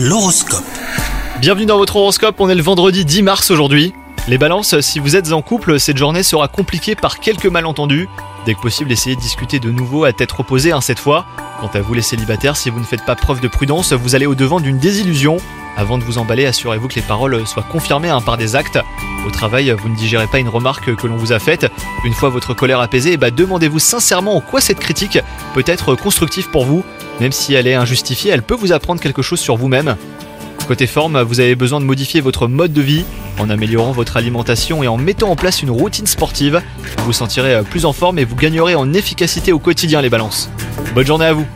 L'horoscope. Bienvenue dans votre horoscope, on est le vendredi 10 mars aujourd'hui. Les balances, si vous êtes en couple, cette journée sera compliquée par quelques malentendus. Dès que possible, essayez de discuter de nouveau à tête reposée hein, cette fois. Quant à vous les célibataires, si vous ne faites pas preuve de prudence, vous allez au-devant d'une désillusion. Avant de vous emballer, assurez-vous que les paroles soient confirmées hein, par des actes. Au travail, vous ne digérez pas une remarque que l'on vous a faite. Une fois votre colère apaisée, bah, demandez-vous sincèrement en quoi cette critique peut être constructive pour vous. Même si elle est injustifiée, elle peut vous apprendre quelque chose sur vous-même. Côté forme, vous avez besoin de modifier votre mode de vie en améliorant votre alimentation et en mettant en place une routine sportive. Vous vous sentirez plus en forme et vous gagnerez en efficacité au quotidien les balances. Bonne journée à vous